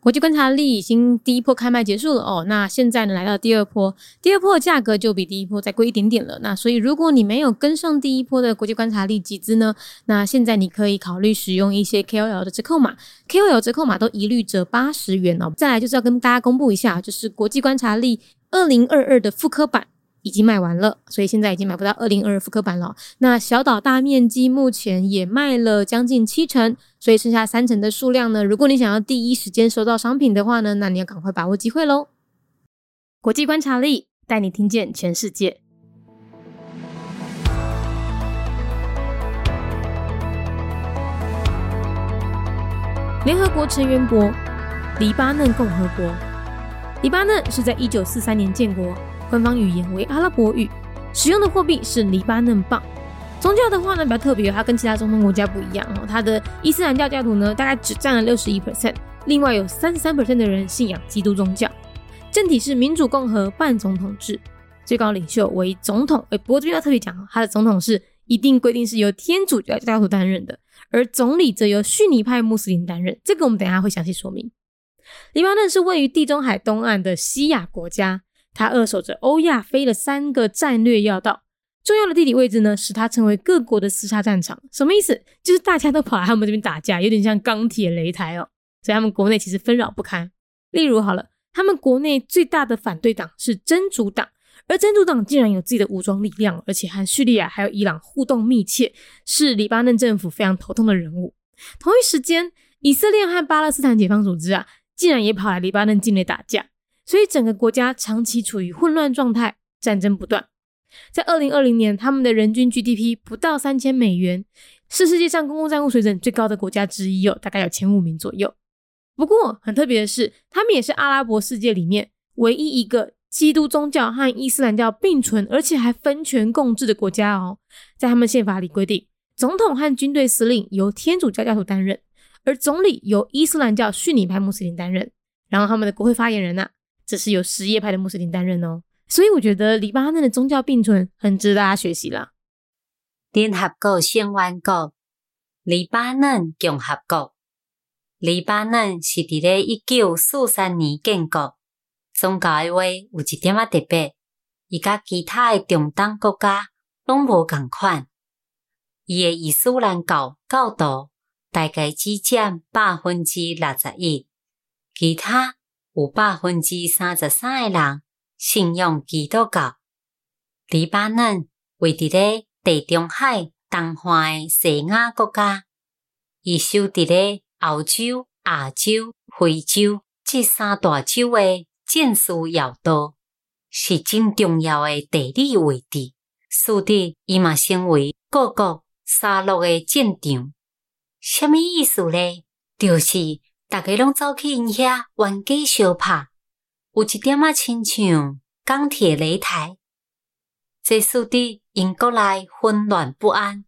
国际观察力已经第一波开卖结束了哦，那现在呢来到第二波，第二波的价格就比第一波再贵一点点了。那所以如果你没有跟上第一波的国际观察力集资呢，那现在你可以考虑使用一些 KOL 的折扣码，KOL 折扣码都一律折八十元哦。再来就是要跟大家公布一下，就是国际观察力二零二二的复刻版。已经卖完了，所以现在已经买不到二零二复刻版了。那小岛大面积目前也卖了将近七成，所以剩下三成的数量呢？如果你想要第一时间收到商品的话呢，那你要赶快把握机会喽！国际观察力带你听见全世界。联合国成员国黎巴嫩共和国，黎巴嫩是在一九四三年建国。官方语言为阿拉伯语，使用的货币是黎巴嫩镑。宗教的话呢比较特别，它跟其他中东国家不一样哦。它的伊斯兰教教徒呢大概只占了六十一 percent，另外有三十三 percent 的人信仰基督宗教。政体是民主共和半总统制，最高领袖为总统。哎，不过这边要特别讲哦，他的总统是一定规定是由天主教教徒担任的，而总理则由逊尼派穆斯林担任。这个我们等一下会详细说明。黎巴嫩是位于地中海东岸的西亚国家。它扼守着欧亚非的三个战略要道，重要的地理位置呢，使它成为各国的厮杀战场。什么意思？就是大家都跑来他们这边打架，有点像钢铁擂台哦。所以他们国内其实纷扰不堪。例如，好了，他们国内最大的反对党是真主党，而真主党竟然有自己的武装力量，而且和叙利亚还有伊朗互动密切，是黎巴嫩政府非常头痛的人物。同一时间，以色列和巴勒斯坦解放组织啊，竟然也跑来黎巴嫩境内打架。所以整个国家长期处于混乱状态，战争不断。在二零二零年，他们的人均 GDP 不到三千美元，是世界上公共债务水准最高的国家之一，哦大概有前五名左右。不过很特别的是，他们也是阿拉伯世界里面唯一一个基督宗教和伊斯兰教并存，而且还分权共治的国家哦。在他们宪法里规定，总统和军队司令由天主教教徒担任，而总理由伊斯兰教逊尼派穆斯林担任。然后他们的国会发言人呢？这是由什叶派的穆斯林担任哦，所以我觉得黎巴嫩的宗教并存很值得大家学习啦。联合国成员国黎巴嫩共和国，黎巴嫩是伫咧一九四三年建国。宗教诶话有一点仔特别，伊甲其他诶中东国家拢无共款。伊诶伊斯兰教教徒大概只占百分之六十一，其他。有百分之三十三诶人信仰基督教。黎巴嫩位伫咧地中海东岸诶西亚国家，伊守伫咧欧洲、亚洲、非洲这三大洲诶建树要道，是真重要诶地理位置。使得伊嘛成为各国杀戮诶战场。什么意思咧？就是。大家拢走去因遐冤家相拍，有一点仔亲像钢铁擂台，这使得英国内混乱不安。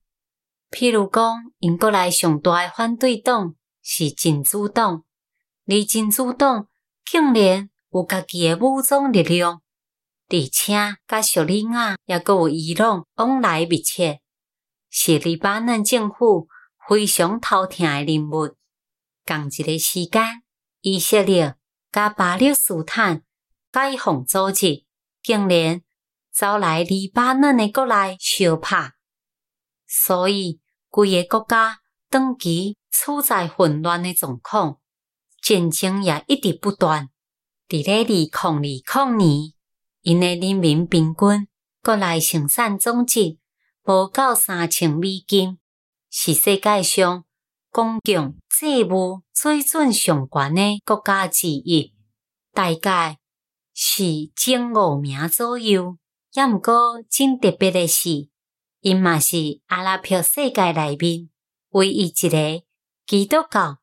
譬如讲，英国内上大诶反对党是真主党，而真主党竟然有家己诶武装力量，而且甲叙利亚也阁有伊朗往来密切，是黎巴嫩政府非常头疼诶人物。同一个时间，以色列甲巴勒斯坦解放组织竟然走来黎巴嫩的国内相拍，所以规个国家长期处在混乱的状况，战争也一直不断。伫咧二零二零年，因的人民平均国内生产总值无到三千美金，是世界上。公共债务水准上悬的国家之一，大概是前五名左右。也毋过真特别的是，因嘛是阿拉伯世界内面唯一一个基督教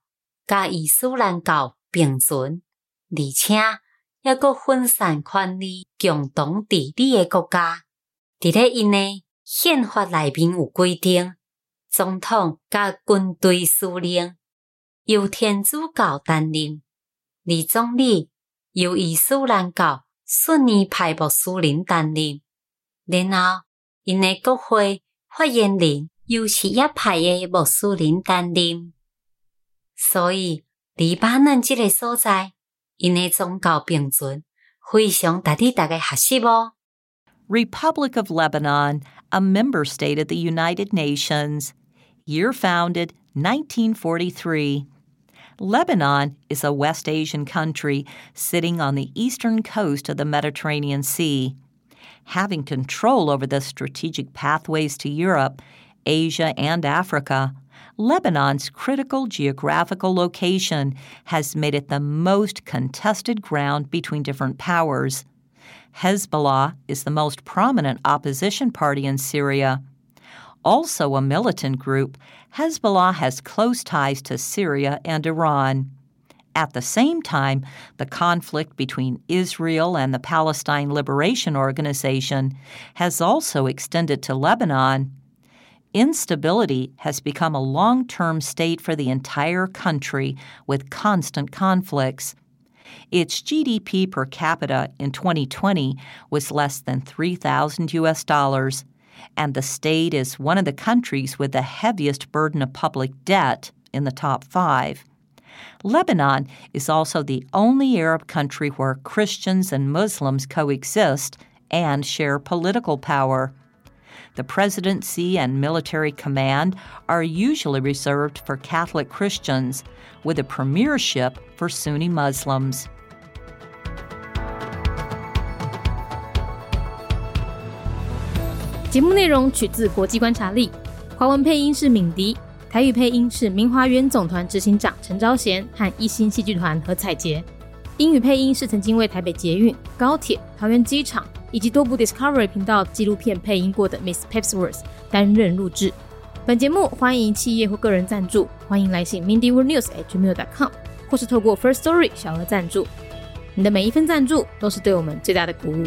甲伊斯兰教并存，而且抑阁分散权力、共同治理的国家。伫咧因诶宪法内面有规定。总统甲军队司令由天主教担任，而总理由伊斯兰教逊尼派穆斯林担任。然后，因的国会发言人由什叶派的穆斯林担任。所以，黎巴嫩这个所在，因的宗教并存，非常值得大家学习哦。Republic of Lebanon, a member state of the United Nations. Year founded 1943. Lebanon is a West Asian country sitting on the eastern coast of the Mediterranean Sea. Having control over the strategic pathways to Europe, Asia, and Africa, Lebanon's critical geographical location has made it the most contested ground between different powers. Hezbollah is the most prominent opposition party in Syria. Also a militant group, Hezbollah has close ties to Syria and Iran. At the same time, the conflict between Israel and the Palestine Liberation Organization has also extended to Lebanon. Instability has become a long term state for the entire country with constant conflicts. Its GDP per capita in 2020 was less than 3,000 US dollars, and the state is one of the countries with the heaviest burden of public debt in the top five. Lebanon is also the only Arab country where Christians and Muslims coexist and share political power. The presidency and military command are usually reserved for Catholic Christians, with a premiership for Sunni Muslims. 节目内容取自国际观察力，华文配音是敏迪，台语配音是明华园总团执行长陈昭贤和一星戏剧团何彩杰，英语配音是曾经为台北捷运、高铁、桃园机场 以及多部 Discovery 频道纪录片配音过的 Miss Pepsworth 担任录制。本节目欢迎企业或个人赞助，欢迎来信 mindyworldnews@gmail.com，或是透过 First Story 小额赞助。你的每一份赞助都是对我们最大的鼓舞。